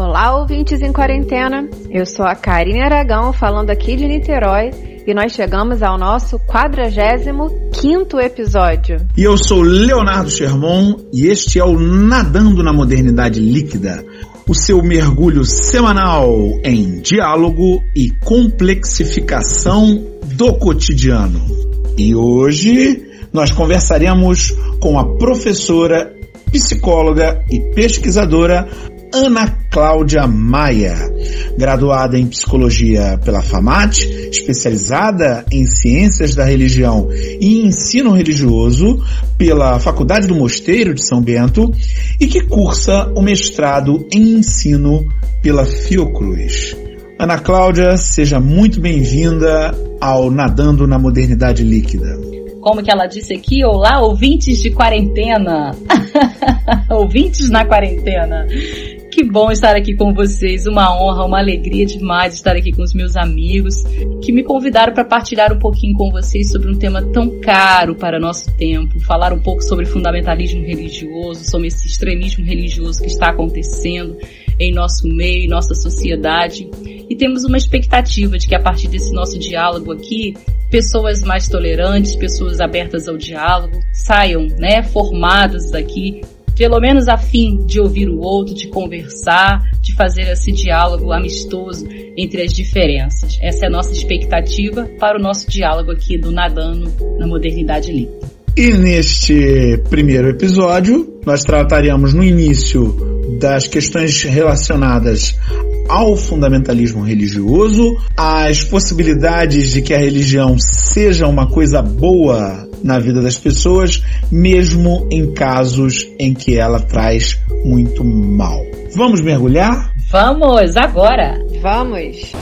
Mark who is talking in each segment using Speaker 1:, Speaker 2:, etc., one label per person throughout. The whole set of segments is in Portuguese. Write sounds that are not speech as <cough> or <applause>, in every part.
Speaker 1: Olá, ouvintes em quarentena. Eu sou a Karine Aragão, falando aqui de Niterói, e nós chegamos ao nosso 45 episódio.
Speaker 2: E eu sou Leonardo Sherman, e este é o Nadando na Modernidade Líquida, o seu mergulho semanal em diálogo e complexificação do cotidiano. E hoje nós conversaremos com a professora, psicóloga e pesquisadora Ana Cláudia Maia, graduada em psicologia pela FAMAT, especializada em ciências da religião e ensino religioso pela Faculdade do Mosteiro de São Bento e que cursa o mestrado em ensino pela Fiocruz. Ana Cláudia, seja muito bem-vinda ao Nadando na Modernidade Líquida.
Speaker 3: Como que ela disse aqui, olá, ouvintes de quarentena. <laughs> ouvintes na quarentena. Que bom estar aqui com vocês, uma honra, uma alegria demais estar aqui com os meus amigos que me convidaram para partilhar um pouquinho com vocês sobre um tema tão caro para nosso tempo, falar um pouco sobre fundamentalismo religioso, sobre esse extremismo religioso que está acontecendo em nosso meio, em nossa sociedade. E temos uma expectativa de que a partir desse nosso diálogo aqui, pessoas mais tolerantes, pessoas abertas ao diálogo, saiam, né, formados daqui pelo menos a fim de ouvir o outro, de conversar, de fazer esse diálogo amistoso entre as diferenças. Essa é a nossa expectativa para o nosso diálogo aqui do Nadando na Modernidade Líquida.
Speaker 2: E neste primeiro episódio, nós trataremos no início das questões relacionadas ao fundamentalismo religioso, as possibilidades de que a religião seja uma coisa boa na vida das pessoas, mesmo em casos em que ela traz muito mal. Vamos mergulhar?
Speaker 3: Vamos, agora!
Speaker 1: Vamos!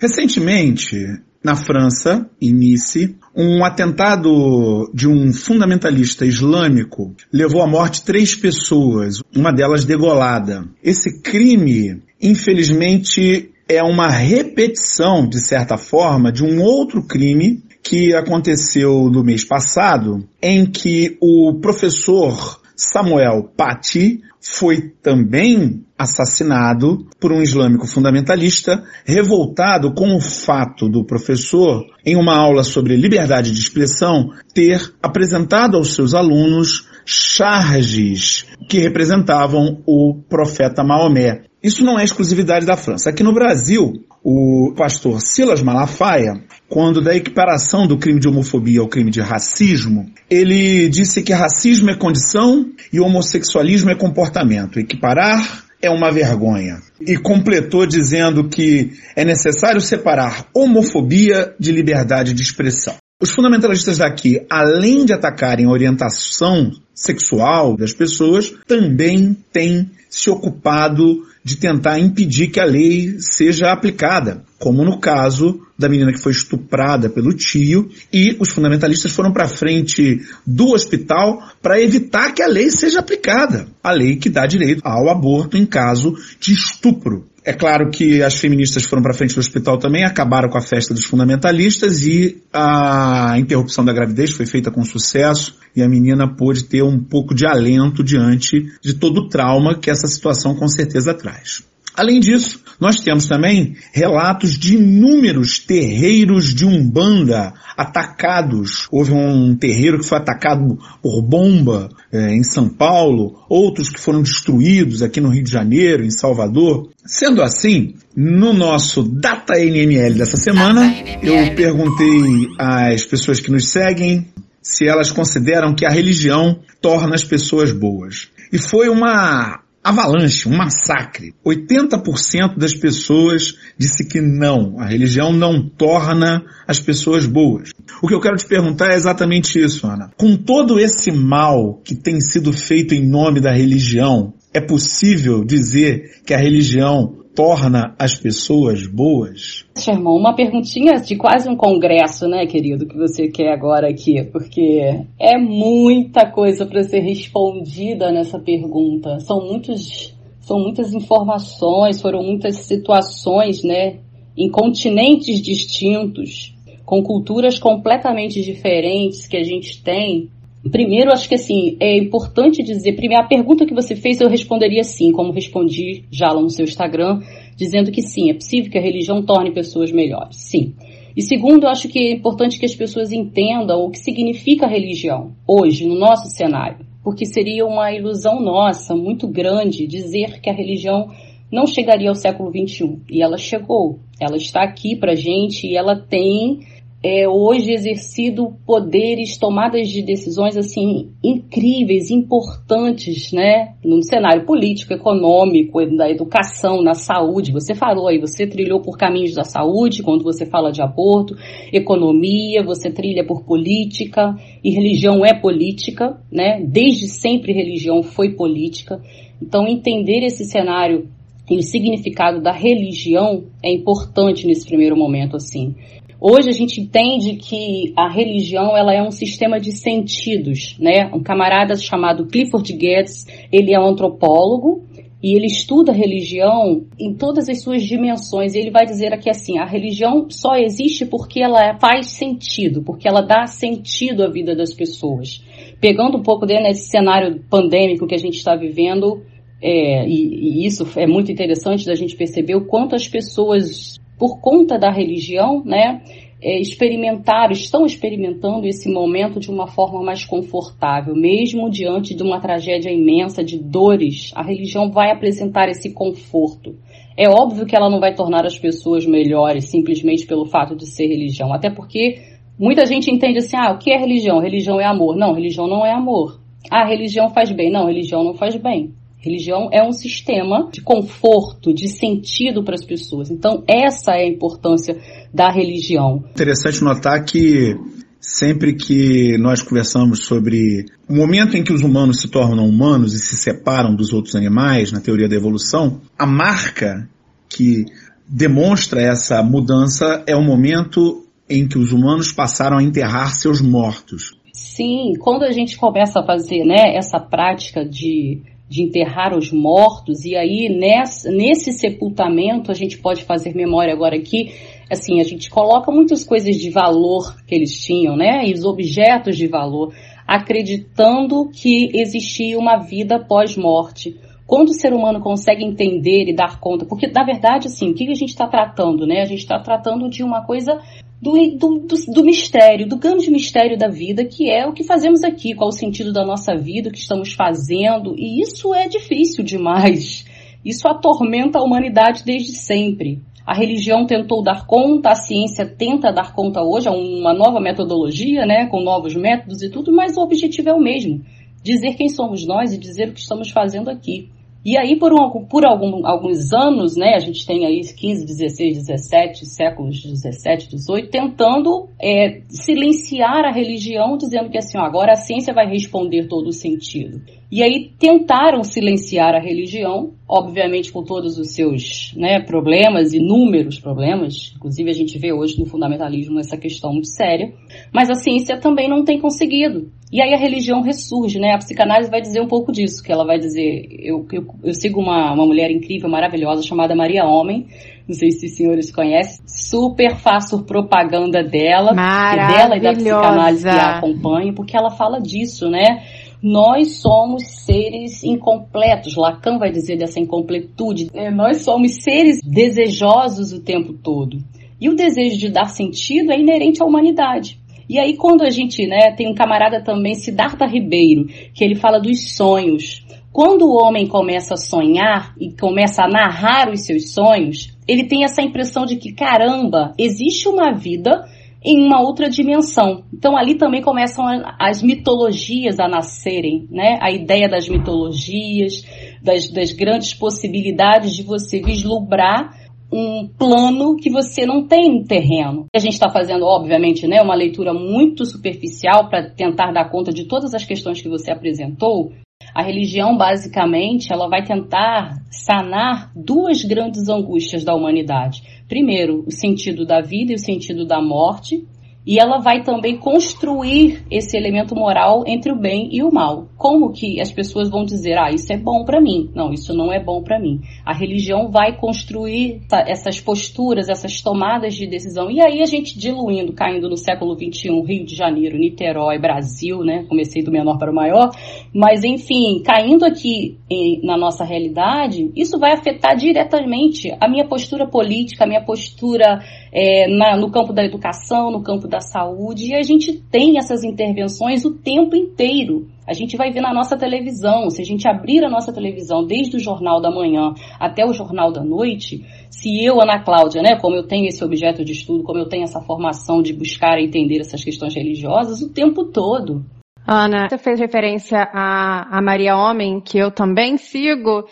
Speaker 2: Recentemente, na França, em Nice, um atentado de um fundamentalista islâmico levou à morte três pessoas, uma delas degolada. Esse crime, infelizmente, é uma repetição, de certa forma, de um outro crime que aconteceu no mês passado, em que o professor Samuel Paty foi também assassinado por um islâmico fundamentalista, revoltado com o fato do professor, em uma aula sobre liberdade de expressão, ter apresentado aos seus alunos charges que representavam o profeta Maomé. Isso não é exclusividade da França. Aqui no Brasil, o pastor Silas Malafaia, quando da equiparação do crime de homofobia ao crime de racismo, ele disse que racismo é condição e homossexualismo é comportamento. Equiparar é uma vergonha. E completou dizendo que é necessário separar homofobia de liberdade de expressão. Os fundamentalistas daqui, além de atacarem a orientação sexual das pessoas, também têm se ocupado de tentar impedir que a lei seja aplicada, como no caso da menina que foi estuprada pelo tio e os fundamentalistas foram para frente do hospital para evitar que a lei seja aplicada, a lei que dá direito ao aborto em caso de estupro. É claro que as feministas foram para frente do hospital também, acabaram com a festa dos fundamentalistas e a interrupção da gravidez foi feita com sucesso e a menina pôde ter um pouco de alento diante de todo o trauma que essa situação com certeza traz. Além disso, nós temos também relatos de inúmeros terreiros de Umbanda atacados. Houve um terreiro que foi atacado por bomba é, em São Paulo, outros que foram destruídos aqui no Rio de Janeiro, em Salvador. Sendo assim, no nosso Data NML dessa semana, eu perguntei às pessoas que nos seguem se elas consideram que a religião torna as pessoas boas. E foi uma avalanche, um massacre. 80% das pessoas disse que não, a religião não torna as pessoas boas. O que eu quero te perguntar é exatamente isso, Ana. Com todo esse mal que tem sido feito em nome da religião, é possível dizer que a religião torna as pessoas boas?
Speaker 3: Irmão, uma perguntinha de quase um congresso, né, querido, que você quer agora aqui, porque é muita coisa para ser respondida nessa pergunta. São muitos, são muitas informações, foram muitas situações, né, em continentes distintos, com culturas completamente diferentes que a gente tem Primeiro, acho que assim, é importante dizer, primeiro, a pergunta que você fez eu responderia sim, como respondi já lá no seu Instagram, dizendo que sim, é possível que a religião torne pessoas melhores. Sim. E segundo, acho que é importante que as pessoas entendam o que significa religião hoje, no nosso cenário. Porque seria uma ilusão nossa muito grande dizer que a religião não chegaria ao século XXI. E ela chegou. Ela está aqui pra gente e ela tem é, hoje exercido poderes, tomadas de decisões assim incríveis, importantes, né, no cenário político, econômico, da educação, na saúde. Você falou aí, você trilhou por caminhos da saúde quando você fala de aborto, economia, você trilha por política e religião é política, né? Desde sempre religião foi política. Então entender esse cenário e o significado da religião é importante nesse primeiro momento assim. Hoje a gente entende que a religião ela é um sistema de sentidos, né? Um camarada chamado Clifford Geertz, ele é um antropólogo e ele estuda a religião em todas as suas dimensões. E ele vai dizer aqui assim: a religião só existe porque ela faz sentido, porque ela dá sentido à vida das pessoas. Pegando um pouco desse né, cenário pandêmico que a gente está vivendo, é, e, e, isso é muito interessante da gente perceber o quanto as pessoas por conta da religião, né, é, experimentaram, estão experimentando esse momento de uma forma mais confortável, mesmo diante de uma tragédia imensa de dores, a religião vai apresentar esse conforto. É óbvio que ela não vai tornar as pessoas melhores simplesmente pelo fato de ser religião, até porque muita gente entende assim, ah, o que é religião? Religião é amor. Não, religião não é amor. Ah, religião faz bem. Não, religião não faz bem. Religião é um sistema de conforto, de sentido para as pessoas. Então, essa é a importância da religião.
Speaker 2: Interessante notar que sempre que nós conversamos sobre o momento em que os humanos se tornam humanos e se separam dos outros animais, na teoria da evolução, a marca que demonstra essa mudança é o momento em que os humanos passaram a enterrar seus mortos.
Speaker 3: Sim, quando a gente começa a fazer né, essa prática de de enterrar os mortos, e aí nesse, nesse sepultamento a gente pode fazer memória agora aqui, assim, a gente coloca muitas coisas de valor que eles tinham, né? E os objetos de valor, acreditando que existia uma vida pós-morte. Quando o ser humano consegue entender e dar conta, porque na verdade, assim, o que a gente está tratando, né? A gente está tratando de uma coisa do, do, do, do, mistério, do grande mistério da vida, que é o que fazemos aqui, qual o sentido da nossa vida, o que estamos fazendo, e isso é difícil demais. Isso atormenta a humanidade desde sempre. A religião tentou dar conta, a ciência tenta dar conta hoje, é uma nova metodologia, né, com novos métodos e tudo, mas o objetivo é o mesmo: dizer quem somos nós e dizer o que estamos fazendo aqui. E aí, por, um, por algum, alguns anos, né, a gente tem aí 15, 16, 17, séculos 17, 18, tentando é, silenciar a religião, dizendo que assim, ó, agora a ciência vai responder todo o sentido. E aí tentaram silenciar a religião, obviamente com todos os seus né, problemas, inúmeros problemas, inclusive a gente vê hoje no fundamentalismo essa questão muito séria, mas a ciência também não tem conseguido. E aí a religião ressurge, né? A psicanálise vai dizer um pouco disso, que ela vai dizer, eu, eu, eu sigo uma, uma mulher incrível, maravilhosa, chamada Maria Homem, não sei se os senhores conhecem, super faço propaganda dela, dela e da psicanálise que a acompanha, porque ela fala disso, né? Nós somos seres incompletos. Lacan vai dizer dessa incompletude. É, nós somos seres desejosos o tempo todo. E o desejo de dar sentido é inerente à humanidade. E aí, quando a gente, né, tem um camarada também, Siddhartha Ribeiro, que ele fala dos sonhos. Quando o homem começa a sonhar e começa a narrar os seus sonhos, ele tem essa impressão de que, caramba, existe uma vida em uma outra dimensão. Então ali também começam as mitologias a nascerem, né? A ideia das mitologias, das, das grandes possibilidades de você vislumbrar um plano que você não tem no terreno. A gente está fazendo, obviamente, né, uma leitura muito superficial para tentar dar conta de todas as questões que você apresentou. A religião, basicamente, ela vai tentar sanar duas grandes angústias da humanidade. Primeiro, o sentido da vida e o sentido da morte, e ela vai também construir esse elemento moral entre o bem e o mal. Como que as pessoas vão dizer, ah, isso é bom para mim? Não, isso não é bom para mim. A religião vai construir essas posturas, essas tomadas de decisão. E aí a gente diluindo, caindo no século XXI, Rio de Janeiro, Niterói, Brasil, né? Comecei do menor para o maior. Mas, enfim, caindo aqui em, na nossa realidade, isso vai afetar diretamente a minha postura política, a minha postura é, na, no campo da educação, no campo da saúde, e a gente tem essas intervenções o tempo inteiro. A gente vai ver na nossa televisão, se a gente abrir a nossa televisão desde o jornal da manhã até o jornal da noite, se eu, Ana Cláudia, né, como eu tenho esse objeto de estudo, como eu tenho essa formação de buscar entender essas questões religiosas o tempo todo.
Speaker 1: Ana, você fez referência a, a Maria Homem, que eu também sigo,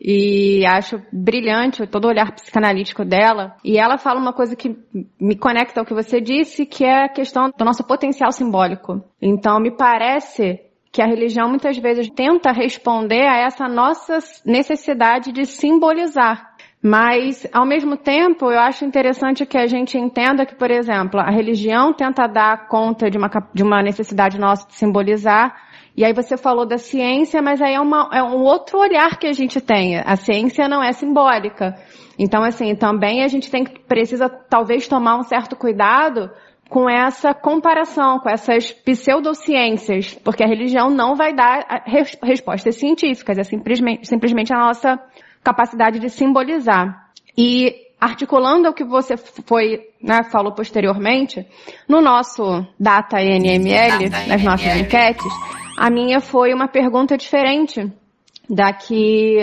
Speaker 1: e acho brilhante todo o olhar psicanalítico dela. E ela fala uma coisa que me conecta ao que você disse, que é a questão do nosso potencial simbólico. Então, me parece que a religião muitas vezes tenta responder a essa nossa necessidade de simbolizar. Mas, ao mesmo tempo, eu acho interessante que a gente entenda que, por exemplo, a religião tenta dar conta de uma, de uma necessidade nossa de simbolizar, e aí você falou da ciência, mas aí é, uma, é um outro olhar que a gente tem. A ciência não é simbólica. Então, assim, também a gente tem que, precisa talvez tomar um certo cuidado com essa comparação, com essas pseudociências, porque a religião não vai dar res, respostas científicas, é simplesmente, simplesmente a nossa capacidade de simbolizar. E articulando o que você foi, né, falou posteriormente, no nosso Data NML, nas nossas enquetes, a minha foi uma pergunta diferente da que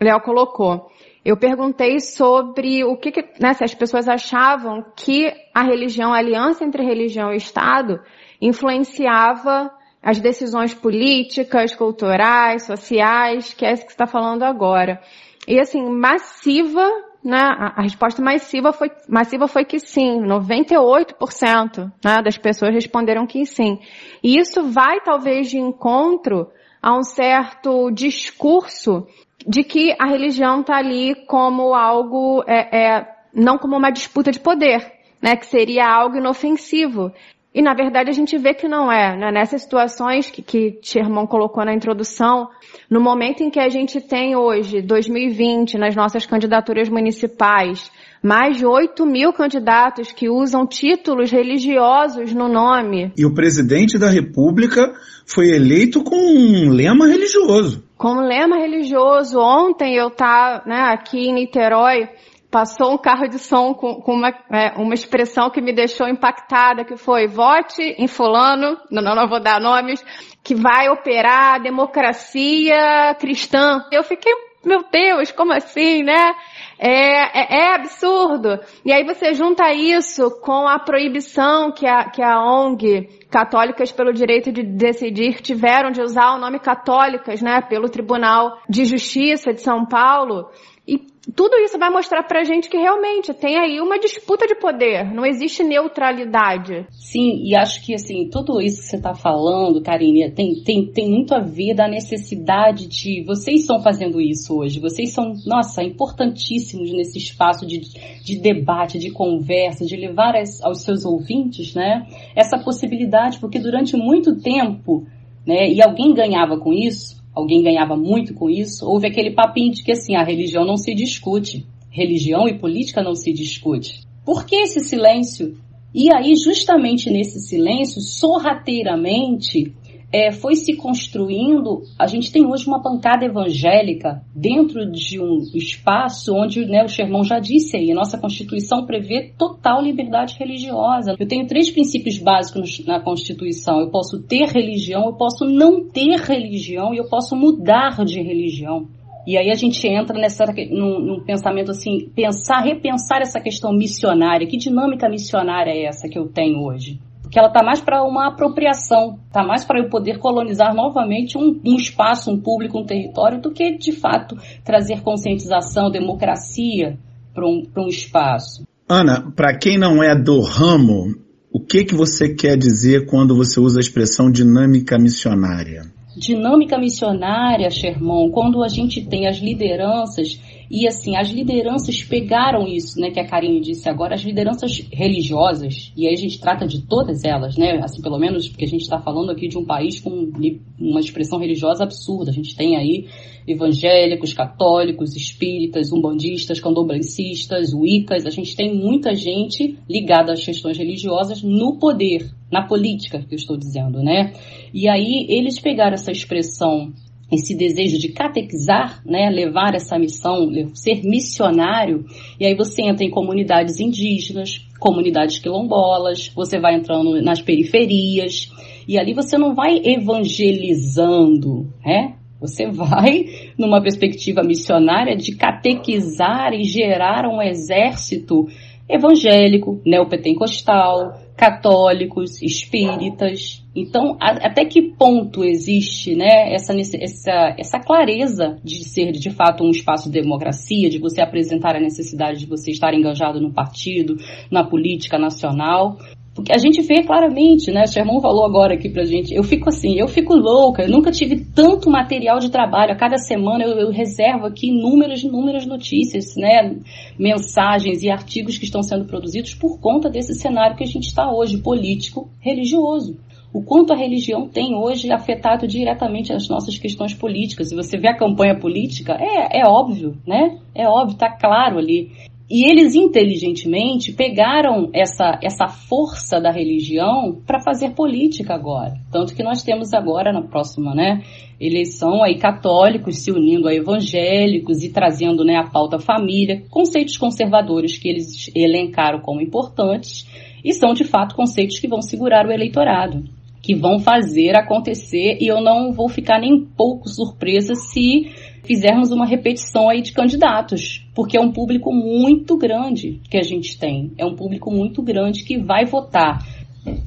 Speaker 1: Léo colocou. Eu perguntei sobre o que, que né, se as pessoas achavam que a religião, a aliança entre religião e Estado, influenciava as decisões políticas, culturais, sociais, que é isso que está falando agora. E assim, massiva, né, a, resposta massiva foi, massiva foi que sim, 98% né, das pessoas responderam que sim. E isso vai talvez de encontro a um certo discurso de que a religião está ali como algo, é, é, não como uma disputa de poder, né, que seria algo inofensivo. E na verdade a gente vê que não é, né? Nessas situações que, que colocou na introdução, no momento em que a gente tem hoje, 2020, nas nossas candidaturas municipais, mais de 8 mil candidatos que usam títulos religiosos no nome.
Speaker 2: E o presidente da República foi eleito com um lema religioso.
Speaker 1: Com um lema religioso. Ontem eu estava né, aqui em Niterói, passou um carro de som com, com uma, é, uma expressão que me deixou impactada, que foi vote em fulano, não, não, vou dar nomes, que vai operar a democracia cristã. Eu fiquei, meu Deus, como assim, né? É, é, é, absurdo. E aí você junta isso com a proibição que a, que a ONG Católicas pelo Direito de Decidir tiveram de usar o nome católicas, né, pelo Tribunal de Justiça de São Paulo. E tudo isso vai mostrar pra gente que realmente tem aí uma disputa de poder, não existe neutralidade.
Speaker 3: Sim, e acho que assim, tudo isso que você tá falando, Karine, tem, tem, tem muito a ver da necessidade de. Vocês estão fazendo isso hoje, vocês são, nossa, importantíssimos nesse espaço de, de debate, de conversa, de levar aos seus ouvintes, né, essa possibilidade, porque durante muito tempo, né, e alguém ganhava com isso, alguém ganhava muito com isso, houve aquele papinho de que assim, a religião não se discute. Religião e política não se discute. Por que esse silêncio? E aí, justamente nesse silêncio, sorrateiramente, é, foi se construindo. A gente tem hoje uma pancada evangélica dentro de um espaço onde né, o Sherman já disse aí, a nossa Constituição prevê total liberdade religiosa. Eu tenho três princípios básicos na Constituição. Eu posso ter religião, eu posso não ter religião e eu posso mudar de religião. E aí a gente entra nessa, num, num, pensamento assim, pensar, repensar essa questão missionária. Que dinâmica missionária é essa que eu tenho hoje? Que ela está mais para uma apropriação, está mais para eu poder colonizar novamente um, um, espaço, um público, um território, do que de fato trazer conscientização, democracia para um, um espaço.
Speaker 2: Ana, para quem não é do ramo, o que, que você quer dizer quando você usa a expressão dinâmica missionária?
Speaker 3: dinâmica missionária, Sherman, quando a gente tem as lideranças e assim, as lideranças pegaram isso, né, que a Karine disse agora, as lideranças religiosas, e aí a gente trata de todas elas, né, assim, pelo menos porque a gente está falando aqui de um país com uma expressão religiosa absurda. A gente tem aí evangélicos, católicos, espíritas, umbandistas, candombrancistas, wiccas, a gente tem muita gente ligada às questões religiosas no poder, na política, que eu estou dizendo, né? E aí eles pegaram essa expressão esse desejo de catequizar, né, levar essa missão, ser missionário, e aí você entra em comunidades indígenas, comunidades quilombolas, você vai entrando nas periferias, e ali você não vai evangelizando, né? Você vai numa perspectiva missionária de catequizar e gerar um exército evangélico, neopentecostal, católicos, espíritas. Então, a, até que ponto existe né, essa, essa, essa clareza de ser de fato um espaço de democracia, de você apresentar a necessidade de você estar engajado no partido, na política nacional, porque a gente vê claramente, né? O Sherman falou agora aqui pra gente. Eu fico assim, eu fico louca. Eu nunca tive tanto material de trabalho. A cada semana eu, eu reservo aqui inúmeras, inúmeras notícias, né? Mensagens e artigos que estão sendo produzidos por conta desse cenário que a gente está hoje, político, religioso. O quanto a religião tem hoje afetado diretamente as nossas questões políticas. Se você vê a campanha política, é, é óbvio, né? É óbvio, tá claro ali. E eles inteligentemente pegaram essa, essa força da religião para fazer política agora. Tanto que nós temos agora na próxima, né, eleição aí católicos se unindo a evangélicos e trazendo, né, a pauta família, conceitos conservadores que eles elencaram como importantes e são de fato conceitos que vão segurar o eleitorado que vão fazer acontecer e eu não vou ficar nem pouco surpresa se fizermos uma repetição aí de candidatos, porque é um público muito grande que a gente tem, é um público muito grande que vai votar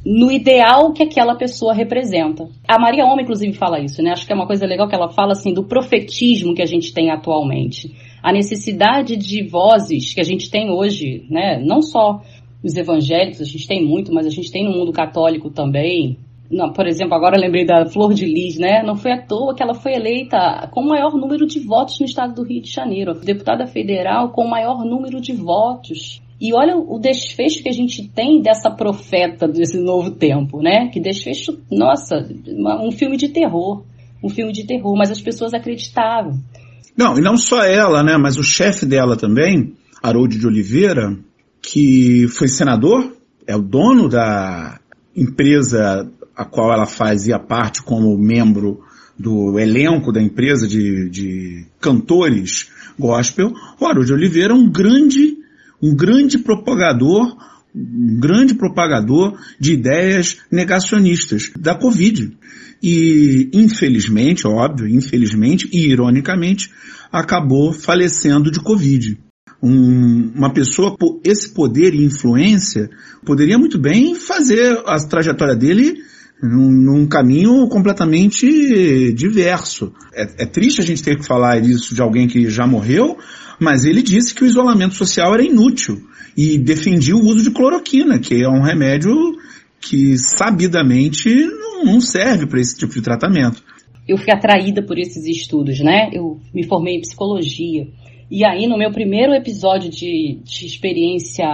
Speaker 3: no ideal que aquela pessoa representa. A Maria Homem, inclusive, fala isso, né? Acho que é uma coisa legal que ela fala, assim, do profetismo que a gente tem atualmente. A necessidade de vozes que a gente tem hoje, né? Não só os evangélicos, a gente tem muito, mas a gente tem no mundo católico também, não, por exemplo, agora lembrei da Flor de Lis, né? Não foi à toa que ela foi eleita com o maior número de votos no estado do Rio de Janeiro. Deputada federal com o maior número de votos. E olha o desfecho que a gente tem dessa profeta desse novo tempo, né? Que desfecho, nossa, um filme de terror. Um filme de terror, mas as pessoas acreditavam.
Speaker 2: Não, e não só ela, né? Mas o chefe dela também, Harold de Oliveira, que foi senador, é o dono da empresa a qual ela fazia parte como membro do elenco da empresa de, de cantores gospel, o Harold Oliveira é um grande, um grande propagador, um grande propagador de ideias negacionistas da Covid. E, infelizmente, óbvio, infelizmente e ironicamente, acabou falecendo de Covid. Um, uma pessoa com esse poder e influência poderia muito bem fazer a trajetória dele num, num caminho completamente diverso. É, é triste a gente ter que falar isso de alguém que já morreu, mas ele disse que o isolamento social era inútil e defendia o uso de cloroquina, que é um remédio que sabidamente não serve para esse tipo de tratamento.
Speaker 3: Eu fui atraída por esses estudos, né? Eu me formei em psicologia. E aí, no meu primeiro episódio de, de experiência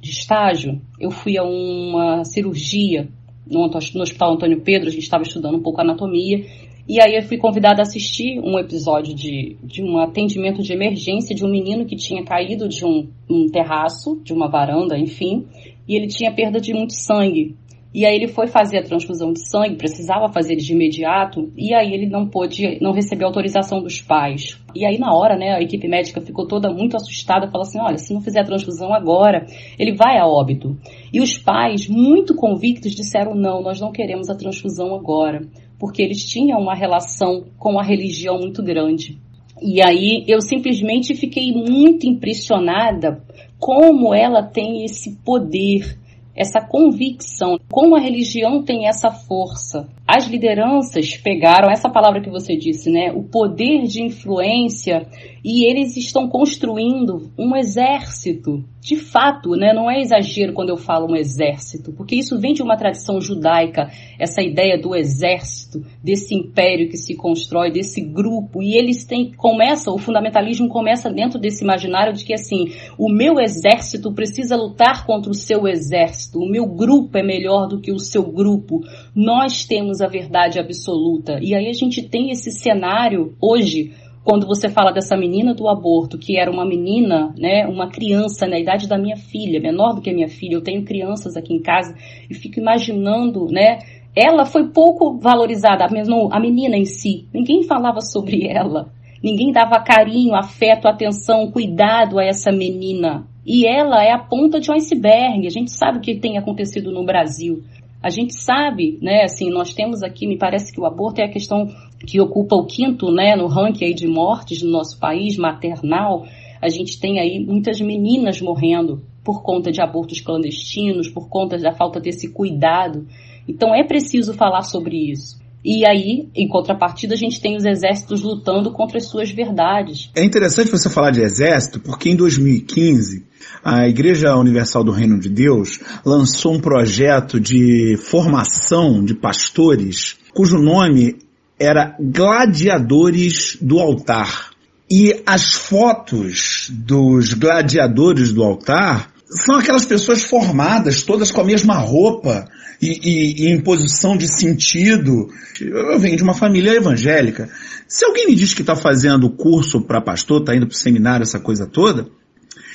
Speaker 3: de estágio, eu fui a uma cirurgia no, no Hospital Antônio Pedro, a gente estava estudando um pouco anatomia, e aí eu fui convidada a assistir um episódio de, de um atendimento de emergência de um menino que tinha caído de um, um terraço, de uma varanda, enfim, e ele tinha perda de muito sangue. E aí ele foi fazer a transfusão de sangue, precisava fazer de imediato, e aí ele não pôde, não recebeu autorização dos pais. E aí na hora, né, a equipe médica ficou toda muito assustada, falou assim, olha, se não fizer a transfusão agora, ele vai a óbito. E os pais, muito convictos, disseram, não, nós não queremos a transfusão agora, porque eles tinham uma relação com a religião muito grande. E aí eu simplesmente fiquei muito impressionada como ela tem esse poder essa convicção, como a religião tem essa força. As lideranças pegaram essa palavra que você disse, né? O poder de influência e eles estão construindo um exército de fato, né, não é exagero quando eu falo um exército, porque isso vem de uma tradição judaica, essa ideia do exército, desse império que se constrói, desse grupo, e eles têm, começa, o fundamentalismo começa dentro desse imaginário de que assim, o meu exército precisa lutar contra o seu exército, o meu grupo é melhor do que o seu grupo, nós temos a verdade absoluta. E aí a gente tem esse cenário hoje quando você fala dessa menina do aborto, que era uma menina, né, uma criança na idade da minha filha, menor do que a minha filha, eu tenho crianças aqui em casa e fico imaginando, né, ela foi pouco valorizada, mesmo a menina em si. Ninguém falava sobre ela. Ninguém dava carinho, afeto, atenção, cuidado a essa menina. E ela é a ponta de um iceberg. A gente sabe o que tem acontecido no Brasil. A gente sabe, né, assim, nós temos aqui, me parece que o aborto é a questão que ocupa o quinto, né, no ranking aí de mortes no nosso país, maternal. A gente tem aí muitas meninas morrendo por conta de abortos clandestinos, por conta da falta desse cuidado. Então é preciso falar sobre isso. E aí, em contrapartida, a gente tem os exércitos lutando contra as suas verdades.
Speaker 2: É interessante você falar de exército, porque em 2015 a Igreja Universal do Reino de Deus lançou um projeto de formação de pastores cujo nome era Gladiadores do Altar. E as fotos dos gladiadores do altar são aquelas pessoas formadas, todas com a mesma roupa e, e, e, em posição de sentido. Eu venho de uma família evangélica. Se alguém me diz que está fazendo curso para pastor, está indo para seminário, essa coisa toda,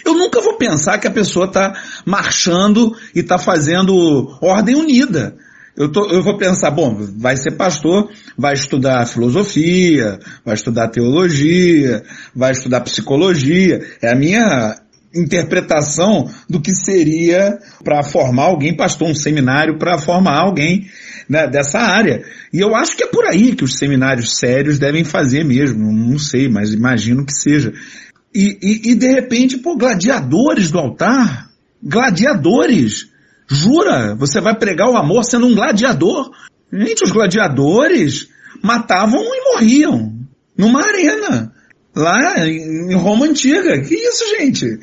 Speaker 2: eu nunca vou pensar que a pessoa está marchando e está fazendo ordem unida. Eu, tô, eu vou pensar, bom, vai ser pastor, vai estudar filosofia, vai estudar teologia, vai estudar psicologia. É a minha interpretação do que seria para formar alguém, pastor, um seminário para formar alguém né, dessa área. E eu acho que é por aí que os seminários sérios devem fazer mesmo, não sei, mas imagino que seja. E, e, e de repente, pô, gladiadores do altar, gladiadores, jura, você vai pregar o amor sendo um gladiador. Gente, os gladiadores matavam e morriam numa arena lá em Roma Antiga. Que isso, gente?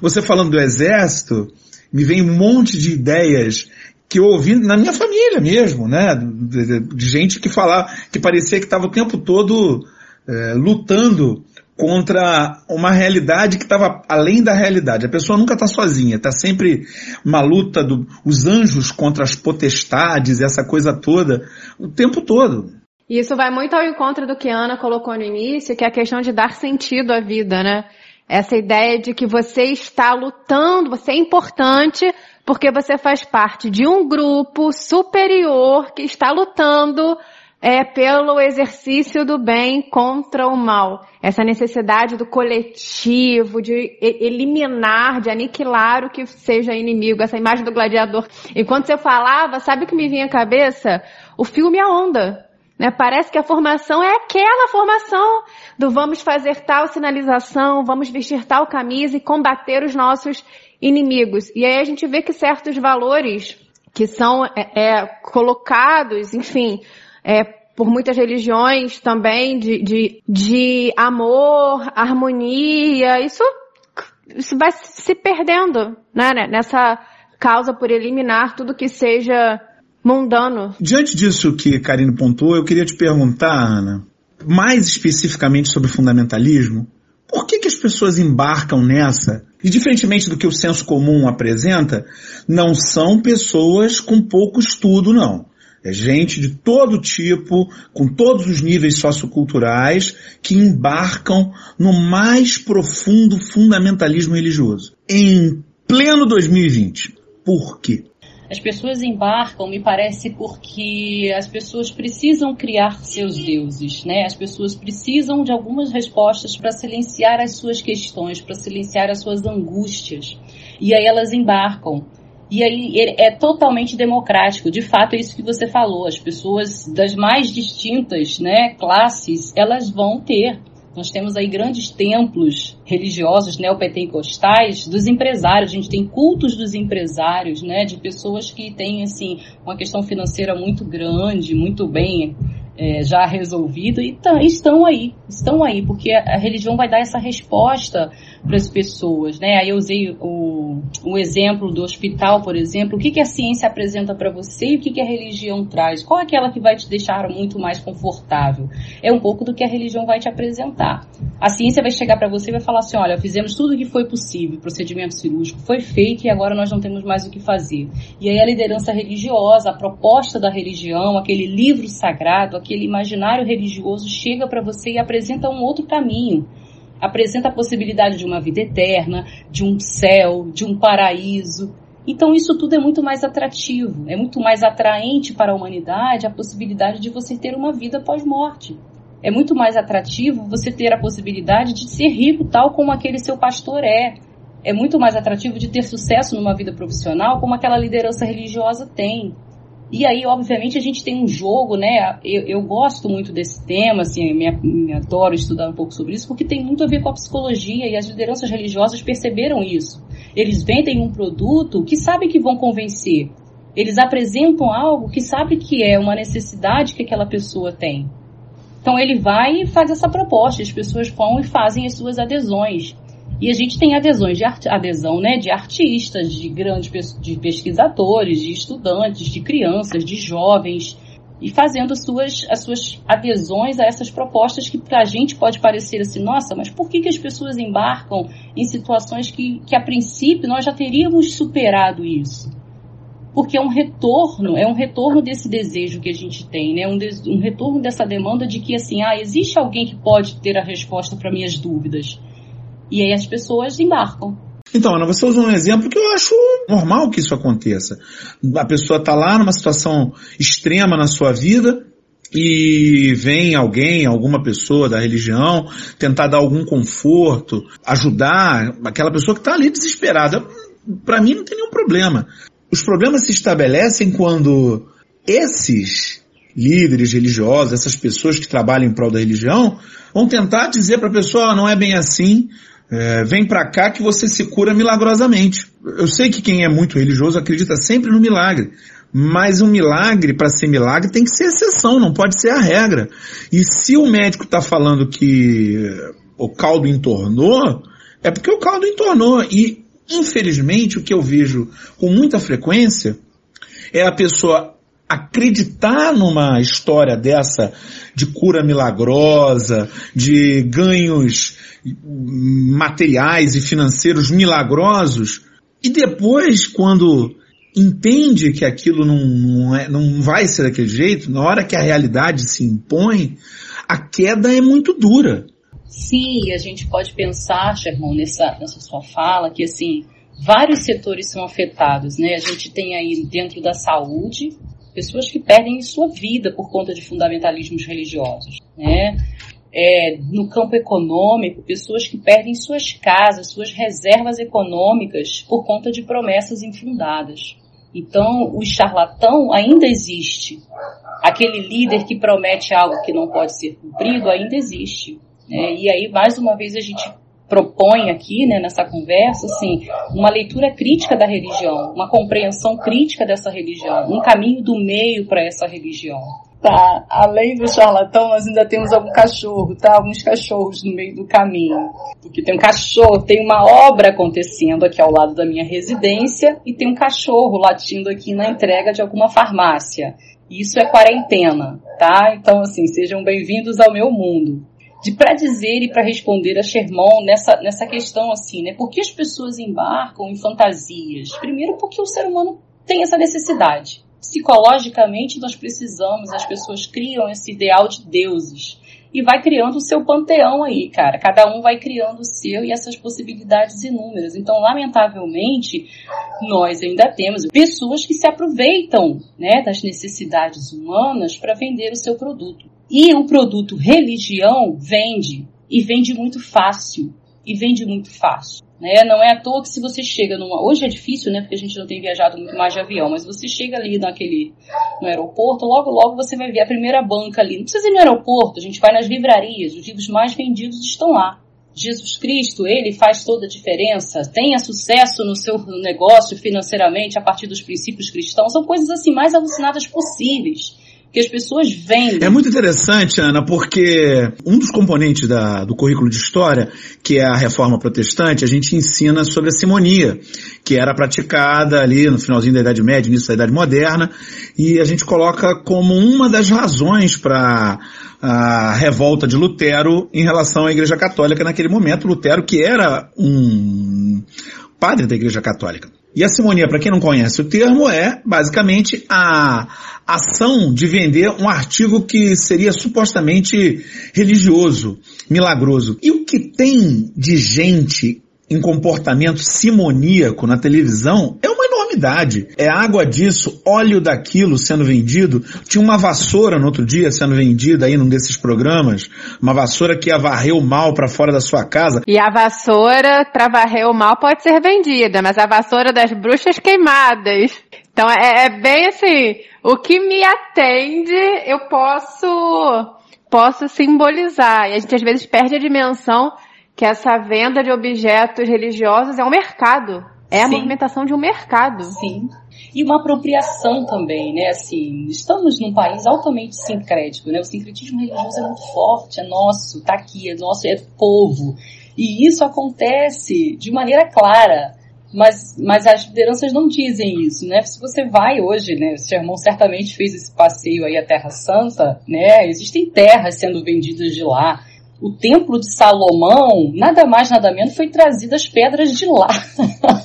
Speaker 2: Você falando do exército, me vem um monte de ideias que eu ouvi na minha família mesmo, né? De, gente que falava, que parecia que estava o tempo todo é, lutando contra uma realidade que estava além da realidade. A pessoa nunca está sozinha, está sempre uma luta dos do, anjos contra as potestades, essa coisa toda, o tempo todo.
Speaker 1: Isso vai muito ao encontro do que a Ana colocou no início, que é a questão de dar sentido à vida, né? Essa ideia de que você está lutando, você é importante porque você faz parte de um grupo superior que está lutando é, pelo exercício do bem contra o mal. Essa necessidade do coletivo, de eliminar, de aniquilar o que seja inimigo, essa imagem do gladiador. Enquanto você falava, sabe o que me vinha à cabeça? O filme A Onda. Né? Parece que a formação é aquela formação do vamos fazer tal sinalização, vamos vestir tal camisa e combater os nossos inimigos. E aí a gente vê que certos valores que são é, é, colocados, enfim, é, por muitas religiões também, de, de, de amor, harmonia, isso, isso vai se perdendo né, nessa causa por eliminar tudo que seja mundano.
Speaker 2: Diante disso que Karine pontuou, eu queria te perguntar, Ana, mais especificamente sobre fundamentalismo, por que, que as pessoas embarcam nessa? E diferentemente do que o senso comum apresenta, não são pessoas com pouco estudo, não. É gente de todo tipo, com todos os níveis socioculturais, que embarcam no mais profundo fundamentalismo religioso. Em pleno 2020. Por quê?
Speaker 3: As pessoas embarcam, me parece, porque as pessoas precisam criar seus deuses, né? As pessoas precisam de algumas respostas para silenciar as suas questões, para silenciar as suas angústias. E aí elas embarcam. E aí é totalmente democrático. De fato, é isso que você falou. As pessoas das mais distintas, né, classes, elas vão ter nós temos aí grandes templos religiosos neopentecostais dos empresários. A gente tem cultos dos empresários, né? De pessoas que têm, assim, uma questão financeira muito grande, muito bem é, já resolvido e estão aí, estão aí, porque a, a religião vai dar essa resposta para as pessoas, né? Aí eu usei o, o exemplo do hospital, por exemplo. O que, que a ciência apresenta para você e o que, que a religião traz? Qual é aquela que vai te deixar muito mais confortável? É um pouco do que a religião vai te apresentar. A ciência vai chegar para você e vai falar assim: olha, fizemos tudo o que foi possível, procedimento cirúrgico foi feito e agora nós não temos mais o que fazer. E aí a liderança religiosa, a proposta da religião, aquele livro sagrado, aquele imaginário religioso chega para você e apresenta um outro caminho apresenta a possibilidade de uma vida eterna, de um céu, de um paraíso. Então isso tudo é muito mais atrativo, é muito mais atraente para a humanidade a possibilidade de você ter uma vida pós-morte. É muito mais atrativo você ter a possibilidade de ser rico tal como aquele seu pastor é. É muito mais atrativo de ter sucesso numa vida profissional como aquela liderança religiosa tem. E aí, obviamente, a gente tem um jogo, né? Eu, eu gosto muito desse tema, assim, me, me adoro estudar um pouco sobre isso, porque tem muito a ver com a psicologia e as lideranças religiosas perceberam isso. Eles vendem um produto que sabem que vão convencer. Eles apresentam algo que sabe que é uma necessidade que aquela pessoa tem. Então ele vai e faz essa proposta, as pessoas vão e fazem as suas adesões. E a gente tem adesões de adesão né, de artistas, de grandes de pesquisadores, de estudantes, de crianças, de jovens, e fazendo suas, as suas adesões a essas propostas que para a gente pode parecer assim, nossa, mas por que, que as pessoas embarcam em situações que, que a princípio nós já teríamos superado isso? Porque é um retorno, é um retorno desse desejo que a gente tem, né? Um, um retorno dessa demanda de que assim, ah, existe alguém que pode ter a resposta para minhas dúvidas. E aí as pessoas embarcam.
Speaker 2: Então, Ana, você usa um exemplo que eu acho normal que isso aconteça. A pessoa está lá numa situação extrema na sua vida e vem alguém, alguma pessoa da religião, tentar dar algum conforto, ajudar aquela pessoa que está ali desesperada. Para mim não tem nenhum problema. Os problemas se estabelecem quando esses líderes religiosos, essas pessoas que trabalham em prol da religião, vão tentar dizer para a pessoa, oh, não é bem assim, é, vem para cá que você se cura milagrosamente. Eu sei que quem é muito religioso acredita sempre no milagre, mas um milagre, para ser milagre, tem que ser exceção, não pode ser a regra. E se o médico está falando que o caldo entornou, é porque o caldo entornou. E, infelizmente, o que eu vejo com muita frequência é a pessoa acreditar numa história dessa de cura milagrosa, de ganhos materiais e financeiros milagrosos, e depois, quando entende que aquilo não, não, é, não vai ser daquele jeito, na hora que a realidade se impõe, a queda é muito dura.
Speaker 3: Sim, a gente pode pensar, Sherman, nessa, nessa sua fala, que assim, vários setores são afetados, né? A gente tem aí dentro da saúde, pessoas que perdem sua vida por conta de fundamentalismos religiosos, né? É, no campo econômico, pessoas que perdem suas casas, suas reservas econômicas por conta de promessas infundadas. Então, o charlatão ainda existe. Aquele líder que promete algo que não pode ser cumprido ainda existe. Né? E aí, mais uma vez, a gente propõe aqui, né, nessa conversa, assim, uma leitura crítica da religião, uma compreensão crítica dessa religião, um caminho do meio para essa religião. Tá, além do charlatão, nós ainda temos algum cachorro, tá? Alguns cachorros no meio do caminho. Porque tem um cachorro, tem uma obra acontecendo aqui ao lado da minha residência e tem um cachorro latindo aqui na entrega de alguma farmácia. Isso é quarentena, tá? Então, assim, sejam bem-vindos ao meu mundo de para dizer e para responder a Sherman nessa, nessa questão assim, né? Por que as pessoas embarcam em fantasias? Primeiro porque o ser humano tem essa necessidade. Psicologicamente nós precisamos, as pessoas criam esse ideal de deuses e vai criando o seu panteão aí, cara. Cada um vai criando o seu e essas possibilidades inúmeras. Então, lamentavelmente, nós ainda temos pessoas que se aproveitam, né, das necessidades humanas para vender o seu produto. E o produto religião vende, e vende muito fácil, e vende muito fácil. Né? Não é à toa que se você chega numa. Hoje é difícil, né? Porque a gente não tem viajado muito mais de avião, mas você chega ali naquele. no aeroporto, logo logo você vai ver a primeira banca ali. Não precisa ir no aeroporto, a gente vai nas livrarias, os livros mais vendidos estão lá. Jesus Cristo, ele faz toda a diferença, tenha sucesso no seu negócio financeiramente a partir dos princípios cristãos, são coisas assim mais alucinadas possíveis que as pessoas vêm.
Speaker 2: É muito interessante, Ana, porque um dos componentes da, do currículo de história, que é a reforma protestante, a gente ensina sobre a simonia, que era praticada ali no finalzinho da Idade Média, início da Idade Moderna, e a gente coloca como uma das razões para a revolta de Lutero em relação à Igreja Católica naquele momento. Lutero, que era um padre da Igreja Católica. E a simonia, para quem não conhece o termo, é basicamente a ação de vender um artigo que seria supostamente religioso, milagroso. E o que tem de gente em comportamento simoníaco na televisão é uma enormidade. É água disso, óleo daquilo sendo vendido. Tinha uma vassoura no outro dia sendo vendida aí num desses programas. Uma vassoura que ia varrer o mal para fora da sua casa.
Speaker 1: E a vassoura para varrer o mal pode ser vendida, mas a vassoura das bruxas queimadas. Então é, é bem assim, o que me atende eu posso posso simbolizar. E a gente às vezes perde a dimensão que essa venda de objetos religiosos é um mercado. É Sim. a movimentação de um mercado.
Speaker 3: Sim. E uma apropriação também, né? Assim, estamos num país altamente sincrético, né? O sincretismo religioso é muito forte, é nosso, tá aqui, é nosso, é povo. E isso acontece de maneira clara. Mas, mas as lideranças não dizem isso, né? Se você vai hoje, né? O seu irmão certamente fez esse passeio aí à Terra Santa, né? Existem terras sendo vendidas de lá o templo de Salomão, nada mais nada menos, foi trazido as pedras de lá.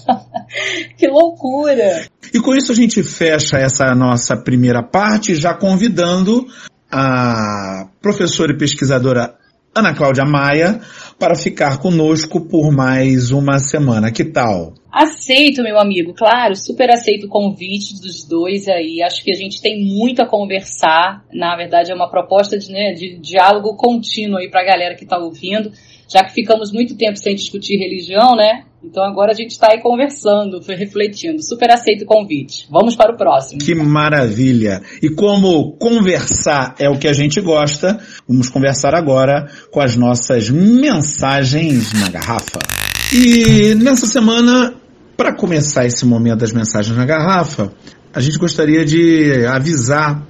Speaker 3: <laughs> que loucura!
Speaker 2: E com isso a gente fecha essa nossa primeira parte, já convidando a professora e pesquisadora Ana Cláudia Maia para ficar conosco por mais uma semana. Que tal?
Speaker 3: Aceito, meu amigo, claro, super aceito o convite dos dois aí. Acho que a gente tem muito a conversar. Na verdade, é uma proposta de, né, de diálogo contínuo aí para a galera que está ouvindo, já que ficamos muito tempo sem discutir religião, né? Então agora a gente está aí conversando, refletindo. Super aceito o convite. Vamos para o próximo.
Speaker 2: Que maravilha! E como conversar é o que a gente gosta, vamos conversar agora com as nossas mensagens na garrafa. E nessa semana, para começar esse momento das mensagens na garrafa, a gente gostaria de avisar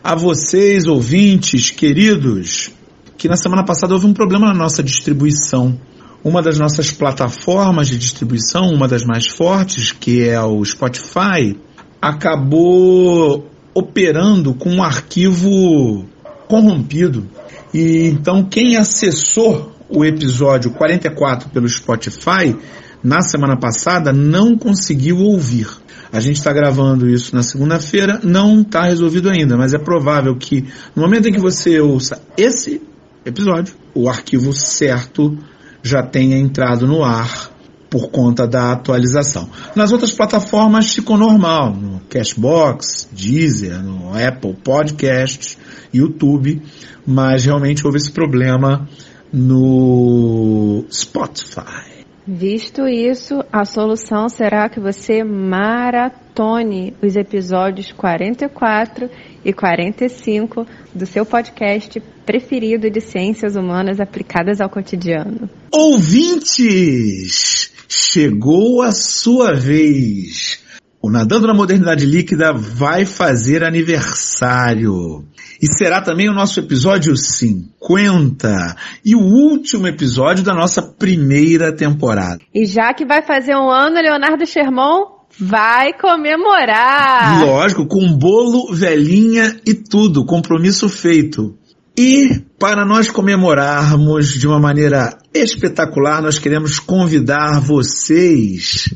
Speaker 2: a vocês, ouvintes queridos, que na semana passada houve um problema na nossa distribuição uma das nossas plataformas de distribuição, uma das mais fortes, que é o Spotify, acabou operando com um arquivo corrompido. E então quem acessou o episódio 44 pelo Spotify na semana passada não conseguiu ouvir. A gente está gravando isso na segunda-feira, não está resolvido ainda, mas é provável que no momento em que você ouça esse episódio, o arquivo certo já tenha entrado no ar por conta da atualização. Nas outras plataformas ficou normal, no Cashbox, Deezer, no Apple Podcasts, YouTube, mas realmente houve esse problema no Spotify.
Speaker 1: Visto isso, a solução será que você maratone os episódios 44 e 45 do seu podcast preferido de ciências humanas aplicadas ao cotidiano.
Speaker 2: Ouvintes! Chegou a sua vez! O Nadando na Modernidade Líquida vai fazer aniversário. E será também o nosso episódio 50 e o último episódio da nossa primeira temporada.
Speaker 1: E já que vai fazer um ano, Leonardo Sherman vai comemorar.
Speaker 2: Lógico, com bolo, velhinha e tudo, compromisso feito. E para nós comemorarmos de uma maneira espetacular, nós queremos convidar vocês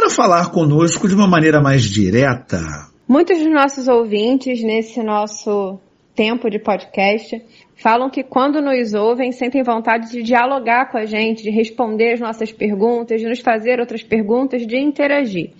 Speaker 2: para falar conosco de uma maneira mais direta.
Speaker 1: Muitos dos nossos ouvintes nesse nosso tempo de podcast falam que quando nos ouvem sentem vontade de dialogar com a gente, de responder as nossas perguntas, de nos fazer outras perguntas, de interagir.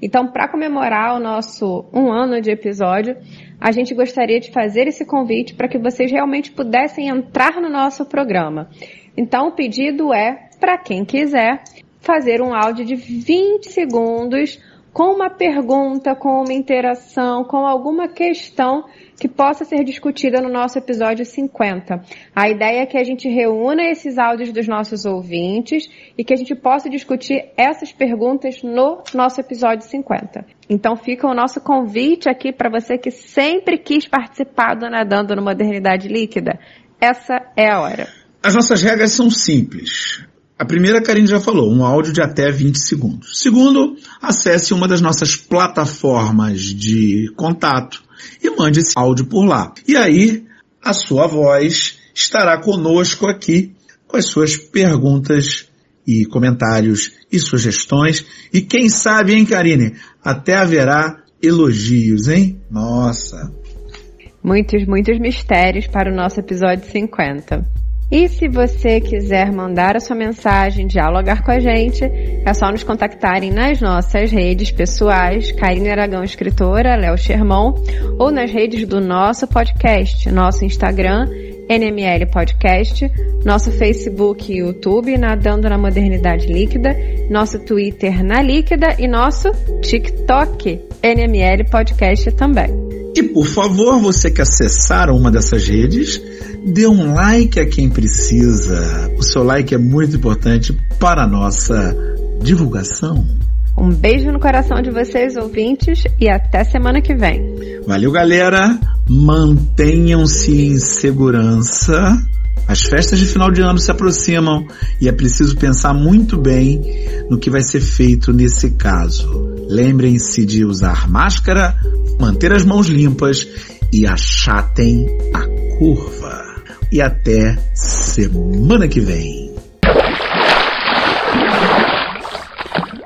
Speaker 1: Então, para comemorar o nosso um ano de episódio, a gente gostaria de fazer esse convite para que vocês realmente pudessem entrar no nosso programa. Então, o pedido é, para quem quiser, fazer um áudio de 20 segundos com uma pergunta, com uma interação, com alguma questão que possa ser discutida no nosso episódio 50. A ideia é que a gente reúna esses áudios dos nossos ouvintes e que a gente possa discutir essas perguntas no nosso episódio 50. Então fica o nosso convite aqui para você que sempre quis participar do Nadando no Modernidade Líquida. Essa é a hora.
Speaker 2: As nossas regras são simples. A primeira, a Karine já falou, um áudio de até 20 segundos. Segundo, acesse uma das nossas plataformas de contato e mande esse áudio por lá. E aí, a sua voz estará conosco aqui com as suas perguntas e comentários e sugestões. E quem sabe, hein, Karine? Até haverá elogios, hein? Nossa!
Speaker 1: Muitos, muitos mistérios para o nosso episódio 50. E se você quiser mandar a sua mensagem, dialogar com a gente, é só nos contactarem nas nossas redes pessoais, Karine Aragão Escritora, Léo Sherman, ou nas redes do nosso podcast, nosso Instagram, NML Podcast, nosso Facebook e YouTube, Nadando na Modernidade Líquida, nosso Twitter na Líquida e nosso TikTok, NML Podcast também.
Speaker 2: E por favor, você que acessar uma dessas redes, dê um like a quem precisa. O seu like é muito importante para a nossa divulgação.
Speaker 1: Um beijo no coração de vocês, ouvintes, e até semana que vem.
Speaker 2: Valeu, galera. Mantenham-se em segurança. As festas de final de ano se aproximam e é preciso pensar muito bem no que vai ser feito nesse caso. Lembrem-se de usar máscara, manter as mãos limpas e achatem a curva e até semana que vem.